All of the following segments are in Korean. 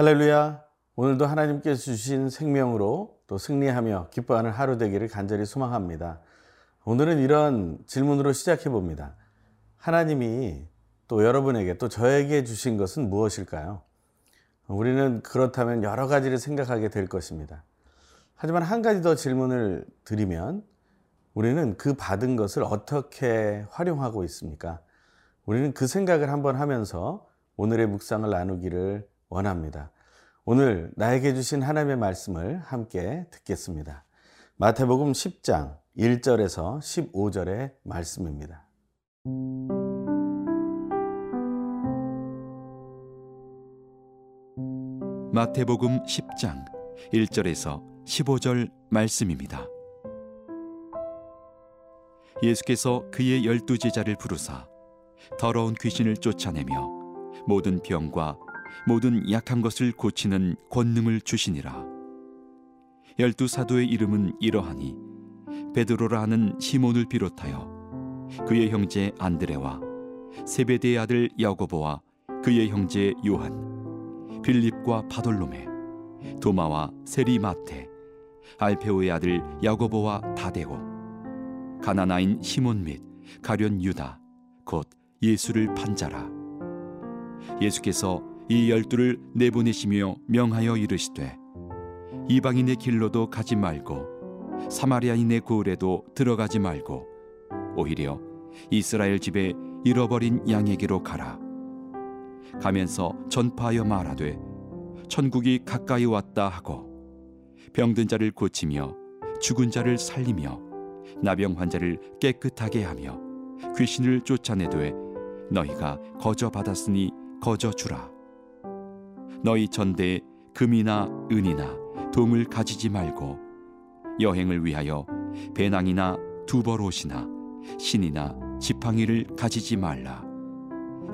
할렐루야. 오늘도 하나님께서 주신 생명으로 또 승리하며 기뻐하는 하루 되기를 간절히 소망합니다. 오늘은 이런 질문으로 시작해 봅니다. 하나님이 또 여러분에게 또 저에게 주신 것은 무엇일까요? 우리는 그렇다면 여러 가지를 생각하게 될 것입니다. 하지만 한 가지 더 질문을 드리면 우리는 그 받은 것을 어떻게 활용하고 있습니까? 우리는 그 생각을 한번 하면서 오늘의 묵상을 나누기를 원합니다. 오늘 나에게 주신 하나님의 말씀을 함께 듣겠습니다. 마태복음 10장 1절에서 15절의 말씀입니다. 마태복음 10장 1절에서 15절 말씀입니다. 예수께서 그의 열두 제자를 부르사 더러운 귀신을 쫓아내며 모든 병과 모든 약한 것을 고치는 권능을 주시니라. 열두 사도의 이름은 이러하니 베드로라 하는 시몬을 비롯하여 그의 형제 안드레와 세베대의 아들 야고보와 그의 형제 요한 빌립과 바돌로메 도마와 세리마테 알페오의 아들 야고보와 다데오 가나나인 시몬 및 가련 유다 곧 예수를 판자라 예수께서 이 열두를 내보내시며 명하여 이르시되 이방인의 길로도 가지 말고 사마리아인의 고을에도 들어가지 말고 오히려 이스라엘 집에 잃어버린 양에게로 가라. 가면서 전파하여 말하되 천국이 가까이 왔다 하고 병든 자를 고치며 죽은 자를 살리며 나병 환자를 깨끗하게 하며 귀신을 쫓아내되 너희가 거저 받았으니 거저 주라 너희 전대에 금이나 은이나 동을 가지지 말고 여행을 위하여 배낭이나 두벌옷이나 신이나 지팡이를 가지지 말라.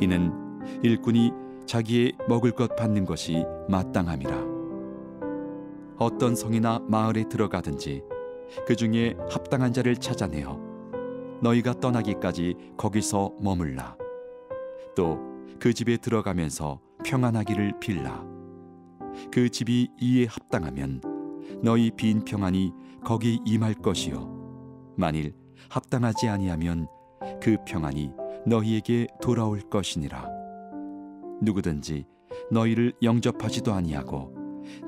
이는 일꾼이 자기의 먹을 것 받는 것이 마땅함이라. 어떤 성이나 마을에 들어가든지 그 중에 합당한 자를 찾아내어 너희가 떠나기까지 거기서 머물라. 또 그 집에 들어가면서 평안하기를 빌라. 그 집이 이에 합당하면 너희 빈 평안이 거기 임할 것이요. 만일 합당하지 아니하면 그 평안이 너희에게 돌아올 것이니라. 누구든지 너희를 영접하지도 아니하고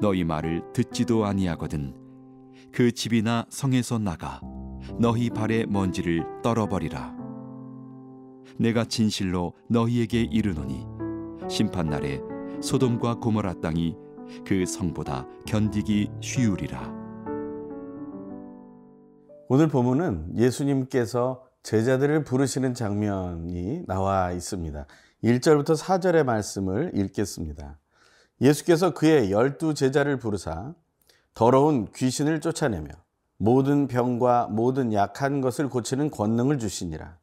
너희 말을 듣지도 아니하거든 그 집이나 성에서 나가 너희 발의 먼지를 떨어버리라. 내가 진실로 너희에게 이르노니 심판날에 소돔과 고모라 땅이 그 성보다 견디기 쉬우리라. 오늘 본문은 예수님께서 제자들을 부르시는 장면이 나와 있습니다. 1절부터 4절의 말씀을 읽겠습니다. 예수께서 그의 열두 제자를 부르사 더러운 귀신을 쫓아내며 모든 병과 모든 약한 것을 고치는 권능을 주시니라.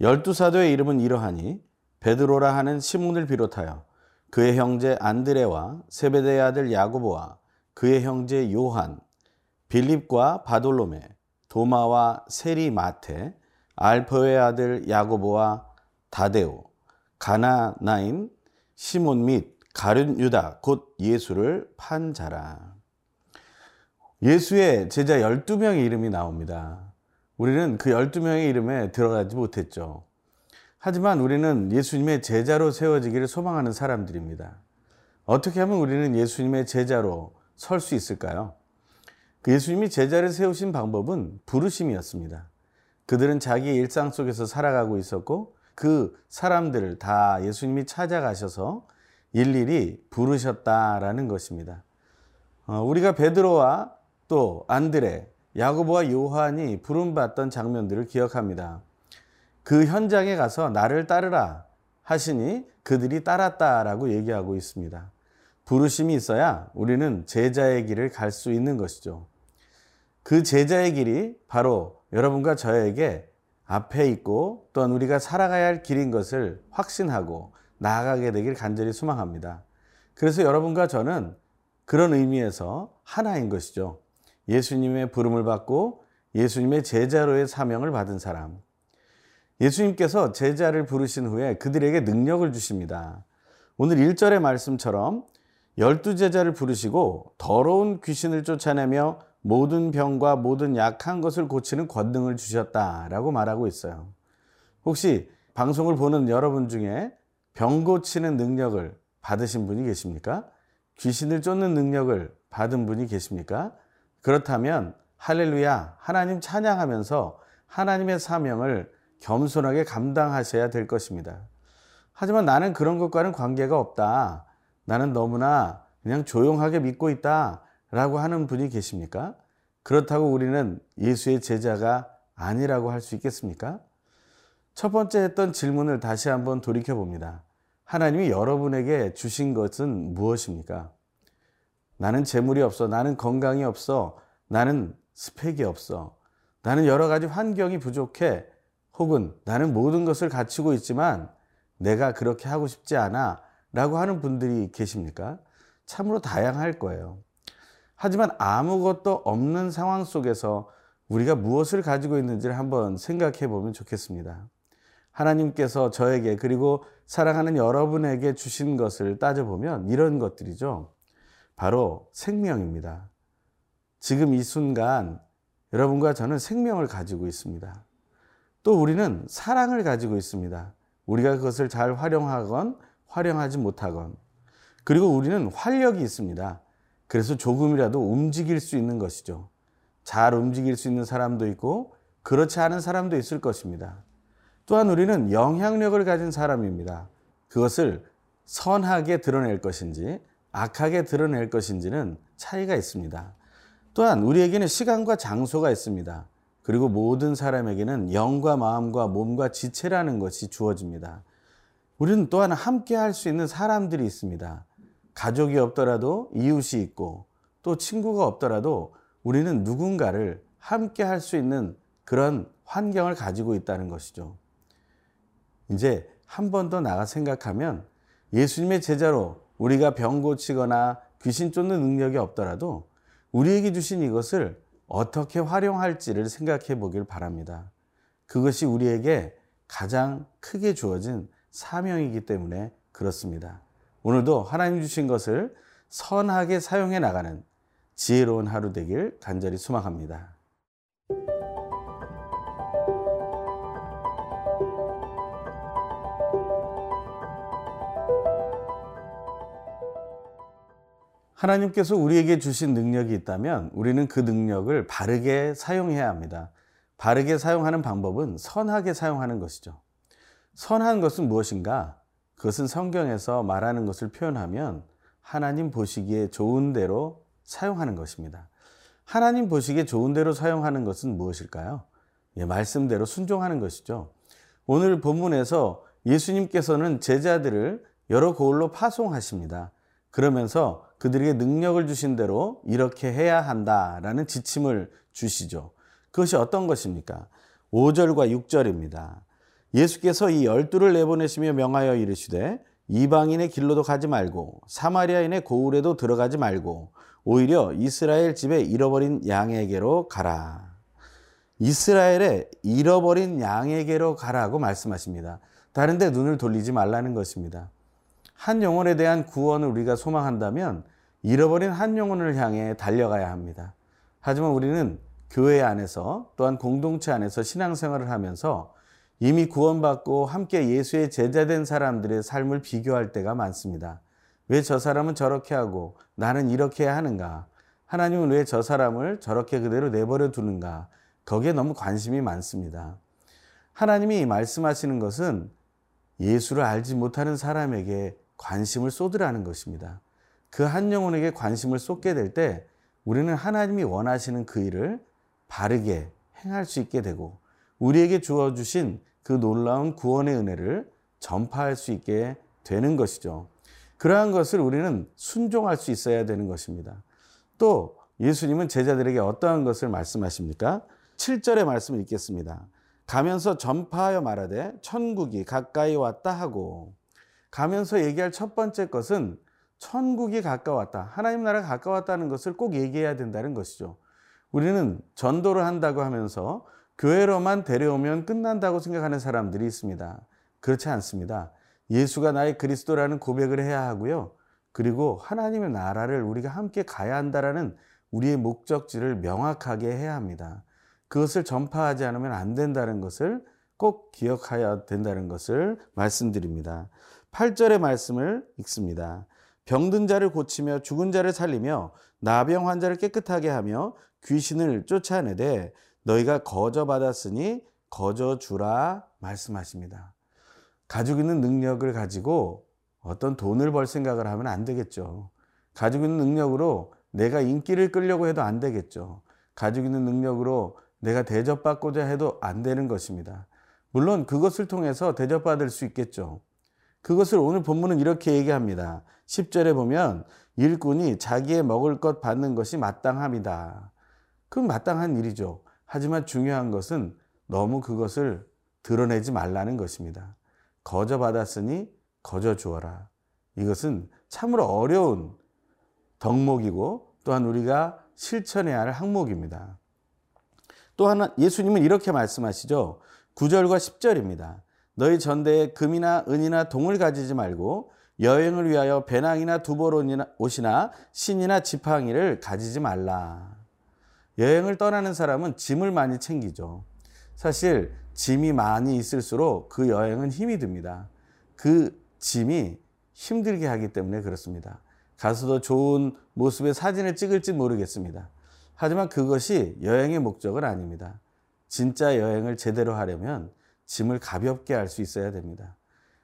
열두 사도의 이름은 이러하니 베드로라 하는 시몬을 비롯하여 그의 형제 안드레와 세베대의 아들 야고보와 그의 형제 요한, 빌립과 바돌로메, 도마와 세리마테, 알퍼의 아들 야고보와 다데오, 가나나인 시몬 및 가룟 유다 곧 예수를 판 자라. 예수의 제자 12명의 이름이 나옵니다. 우리는 그 12명의 이름에 들어가지 못했죠. 하지만 우리는 예수님의 제자로 세워지기를 소망하는 사람들입니다. 어떻게 하면 우리는 예수님의 제자로 설 수 있을까요? 그 예수님이 제자를 세우신 방법은 부르심이었습니다. 그들은 자기의 일상 속에서 살아가고 있었고 그 사람들을 다 예수님이 찾아가셔서 일일이 부르셨다라는 것입니다. 어, 우리가 베드로와 또 안드레, 야고보와 요한이 부름받던 장면들을 기억합니다. 그 현장에 가서 나를 따르라 하시니 그들이 따랐다라고 얘기하고 있습니다. 부르심이 있어야 우리는 제자의 길을 갈 수 있는 것이죠. 그 제자의 길이 바로 여러분과 저에게 앞에 있고 또한 우리가 살아가야 할 길인 것을 확신하고 나아가게 되길 간절히 소망합니다. 그래서 여러분과 저는 그런 의미에서 하나인 것이죠. 예수님의 부름을 받고 예수님의 제자로의 사명을 받은 사람. 예수님께서 제자를 부르신 후에 그들에게 능력을 주십니다. 오늘 1절의 말씀처럼 열두 제자를 부르시고 더러운 귀신을 쫓아내며 모든 병과 모든 약한 것을 고치는 권능을 주셨다라고 말하고 있어요. 혹시 방송을 보는 여러분 중에 병 고치는 능력을 받으신 분이 계십니까? 귀신을 쫓는 능력을 받은 분이 계십니까? 그렇다면 할렐루야 하나님 찬양하면서 하나님의 사명을 겸손하게 감당하셔야 될 것입니다. 하지만 나는 그런 것과는 관계가 없다. 나는 너무나 그냥 조용하게 믿고 있다. 라고 하는 분이 계십니까? 그렇다고 우리는 예수의 제자가 아니라고 할 수 있겠습니까? 첫 번째 했던 질문을 다시 한번 돌이켜 봅니다. 하나님이 여러분에게 주신 것은 무엇입니까? 나는 재물이 없어. 나는 건강이 없어. 나는 스펙이 없어. 나는 여러 가지 환경이 부족해. 혹은 나는 모든 것을 갖추고 있지만 내가 그렇게 하고 싶지 않아. 라고 하는 분들이 계십니까? 참으로 다양할 거예요. 하지만 아무것도 없는 상황 속에서 우리가 무엇을 가지고 있는지를 한번 생각해 보면 좋겠습니다. 하나님께서 저에게 그리고 사랑하는 여러분에게 주신 것을 따져보면 이런 것들이죠. 바로 생명입니다. 지금 이 순간 여러분과 저는 생명을 가지고 있습니다. 또 우리는 사랑을 가지고 있습니다. 우리가 그것을 잘 활용하건 활용하지 못하건. 그리고 우리는 활력이 있습니다. 그래서 조금이라도 움직일 수 있는 것이죠. 잘 움직일 수 있는 사람도 있고 그렇지 않은 사람도 있을 것입니다. 또한 우리는 영향력을 가진 사람입니다. 그것을 선하게 드러낼 것인지 악하게 드러낼 것인지는 차이가 있습니다. 또한 우리에게는 시간과 장소가 있습니다. 그리고 모든 사람에게는 영과 마음과 몸과 지체라는 것이 주어집니다. 우리는 또한 함께 할 수 있는 사람들이 있습니다. 가족이 없더라도 이웃이 있고 또 친구가 없더라도 우리는 누군가를 함께 할 수 있는 그런 환경을 가지고 있다는 것이죠. 이제 한 번 더 나가 생각하면 예수님의 제자로 우리가 병 고치거나 귀신 쫓는 능력이 없더라도 우리에게 주신 이것을 어떻게 활용할지를 생각해 보길 바랍니다. 그것이 우리에게 가장 크게 주어진 사명이기 때문에 그렇습니다. 오늘도 하나님 주신 것을 선하게 사용해 나가는 지혜로운 하루 되길 간절히 소망합니다. 하나님께서 우리에게 주신 능력이 있다면 우리는 그 능력을 바르게 사용해야 합니다. 바르게 사용하는 방법은 선하게 사용하는 것이죠. 선한 것은 무엇인가? 그것은 성경에서 말하는 것을 표현하면 하나님 보시기에 좋은 대로 사용하는 것입니다. 하나님 보시기에 좋은 대로 사용하는 것은 무엇일까요? 예, 말씀대로 순종하는 것이죠. 오늘 본문에서 예수님께서는 제자들을 여러 고을로 파송하십니다. 그러면서 그들에게 능력을 주신 대로 이렇게 해야 한다라는 지침을 주시죠. 그것이 어떤 것입니까? 5절과 6절입니다. 예수께서 이 열두를 내보내시며 명하여 이르시되 이방인의 길로도 가지 말고 사마리아인의 고을에도 들어가지 말고 오히려 이스라엘 집에 잃어버린 양에게로 가라. 이스라엘의 잃어버린 양에게로 가라고 말씀하십니다. 다른데 눈을 돌리지 말라는 것입니다. 한 영혼에 대한 구원을 우리가 소망한다면 잃어버린 한 영혼을 향해 달려가야 합니다. 하지만 우리는 교회 안에서 또한 공동체 안에서 신앙생활을 하면서 이미 구원받고 함께 예수의 제자된 사람들의 삶을 비교할 때가 많습니다. 왜 저 사람은 저렇게 하고 나는 이렇게 하는가? 하나님은 왜 저 사람을 저렇게 그대로 내버려 두는가? 거기에 너무 관심이 많습니다. 하나님이 말씀하시는 것은 예수를 알지 못하는 사람에게 관심을 쏟으라는 것입니다. 그 한 영혼에게 관심을 쏟게 될 때 우리는 하나님이 원하시는 그 일을 바르게 행할 수 있게 되고 우리에게 주어 주신 그 놀라운 구원의 은혜를 전파할 수 있게 되는 것이죠. 그러한 것을 우리는 순종할 수 있어야 되는 것입니다. 또 예수님은 제자들에게 어떠한 것을 말씀하십니까? 7절의 말씀을 읽겠습니다. 가면서 전파하여 말하되 천국이 가까이 왔다 하고 가면서 얘기할 첫 번째 것은 천국이 가까웠다. 하나님 나라가 가까웠다는 것을 꼭 얘기해야 된다는 것이죠. 우리는 전도를 한다고 하면서 교회로만 데려오면 끝난다고 생각하는 사람들이 있습니다. 그렇지 않습니다. 예수가 나의 그리스도라는 고백을 해야 하고요. 그리고 하나님의 나라를 우리가 함께 가야 한다라는 우리의 목적지를 명확하게 해야 합니다. 그것을 전파하지 않으면 안 된다는 것을 꼭 기억해야 된다는 것을 말씀드립니다. 8절의 말씀을 읽습니다. 병든 자를 고치며 죽은 자를 살리며 나병 환자를 깨끗하게 하며 귀신을 쫓아내되 너희가 거저 받았으니 거저 주라 말씀하십니다. 가지고 있는 능력을 가지고 어떤 돈을 벌 생각을 하면 안 되겠죠. 가지고 있는 능력으로 내가 인기를 끌려고 해도 안 되겠죠. 가지고 있는 능력으로 내가 대접받고자 해도 안 되는 것입니다. 물론 그것을 통해서 대접받을 수 있겠죠. 그것을 오늘 본문은 이렇게 얘기합니다. 10절에 보면 일꾼이 자기의 먹을 것 받는 것이 마땅합니다. 그건 마땅한 일이죠. 하지만 중요한 것은 너무 그것을 드러내지 말라는 것입니다. 거저 받았으니 거저 주어라. 이것은 참으로 어려운 덕목이고 또한 우리가 실천해야 할 항목입니다. 또 하나 예수님은 이렇게 말씀하시죠. 9절과 10절입니다. 너희 전대에 금이나 은이나 동을 가지지 말고 여행을 위하여 배낭이나 두벌 옷이나 신이나 지팡이를 가지지 말라. 여행을 떠나는 사람은 짐을 많이 챙기죠. 사실 짐이 많이 있을수록 그 여행은 힘이 듭니다. 그 짐이 힘들게 하기 때문에 그렇습니다. 가서도 좋은 모습의 사진을 찍을지 모르겠습니다. 하지만 그것이 여행의 목적은 아닙니다. 진짜 여행을 제대로 하려면 짐을 가볍게 할 수 있어야 됩니다.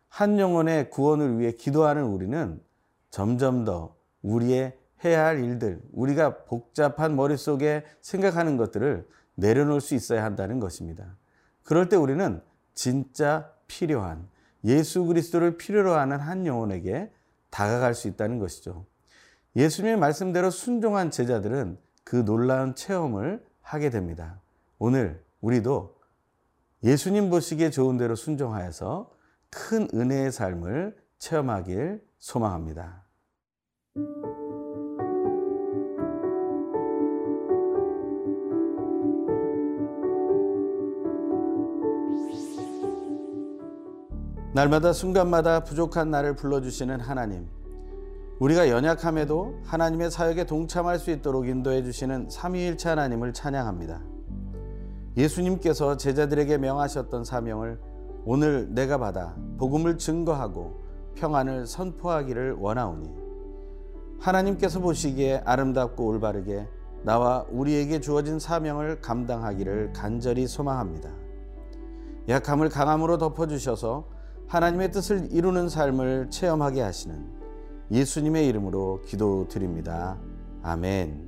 한 영혼의 구원을 위해 기도하는 우리는 점점 더 우리의 해야 할 일들, 우리가 복잡한 머릿속에 생각하는 것들을 내려놓을 수 있어야 한다는 것입니다. 그럴 때 우리는 진짜 필요한 예수 그리스도를 필요로 하는 한 영혼에게 다가갈 수 있다는 것이죠. 예수님의 말씀대로 순종한 제자들은 그 놀라운 체험을 하게 됩니다. 오늘 우리도 예수님 보시기에 좋은 대로 순종하여서 큰 은혜의 삶을 체험하길 소망합니다. 날마다 순간마다 부족한 나를 불러주시는 하나님. 우리가 연약함에도 하나님의 사역에 동참할 수 있도록 인도해 주시는 삼위일체 하나님을 찬양합니다. 예수님께서 제자들에게 명하셨던 사명을 오늘 내가 받아 복음을 증거하고 평안을 선포하기를 원하오니 하나님께서 보시기에 아름답고 올바르게 나와 우리에게 주어진 사명을 감당하기를 간절히 소망합니다. 약함을 강함으로 덮어주셔서 하나님의 뜻을 이루는 삶을 체험하게 하시는 예수님의 이름으로 기도드립니다. 아멘.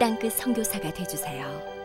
땅끝 선교사가 되주세요.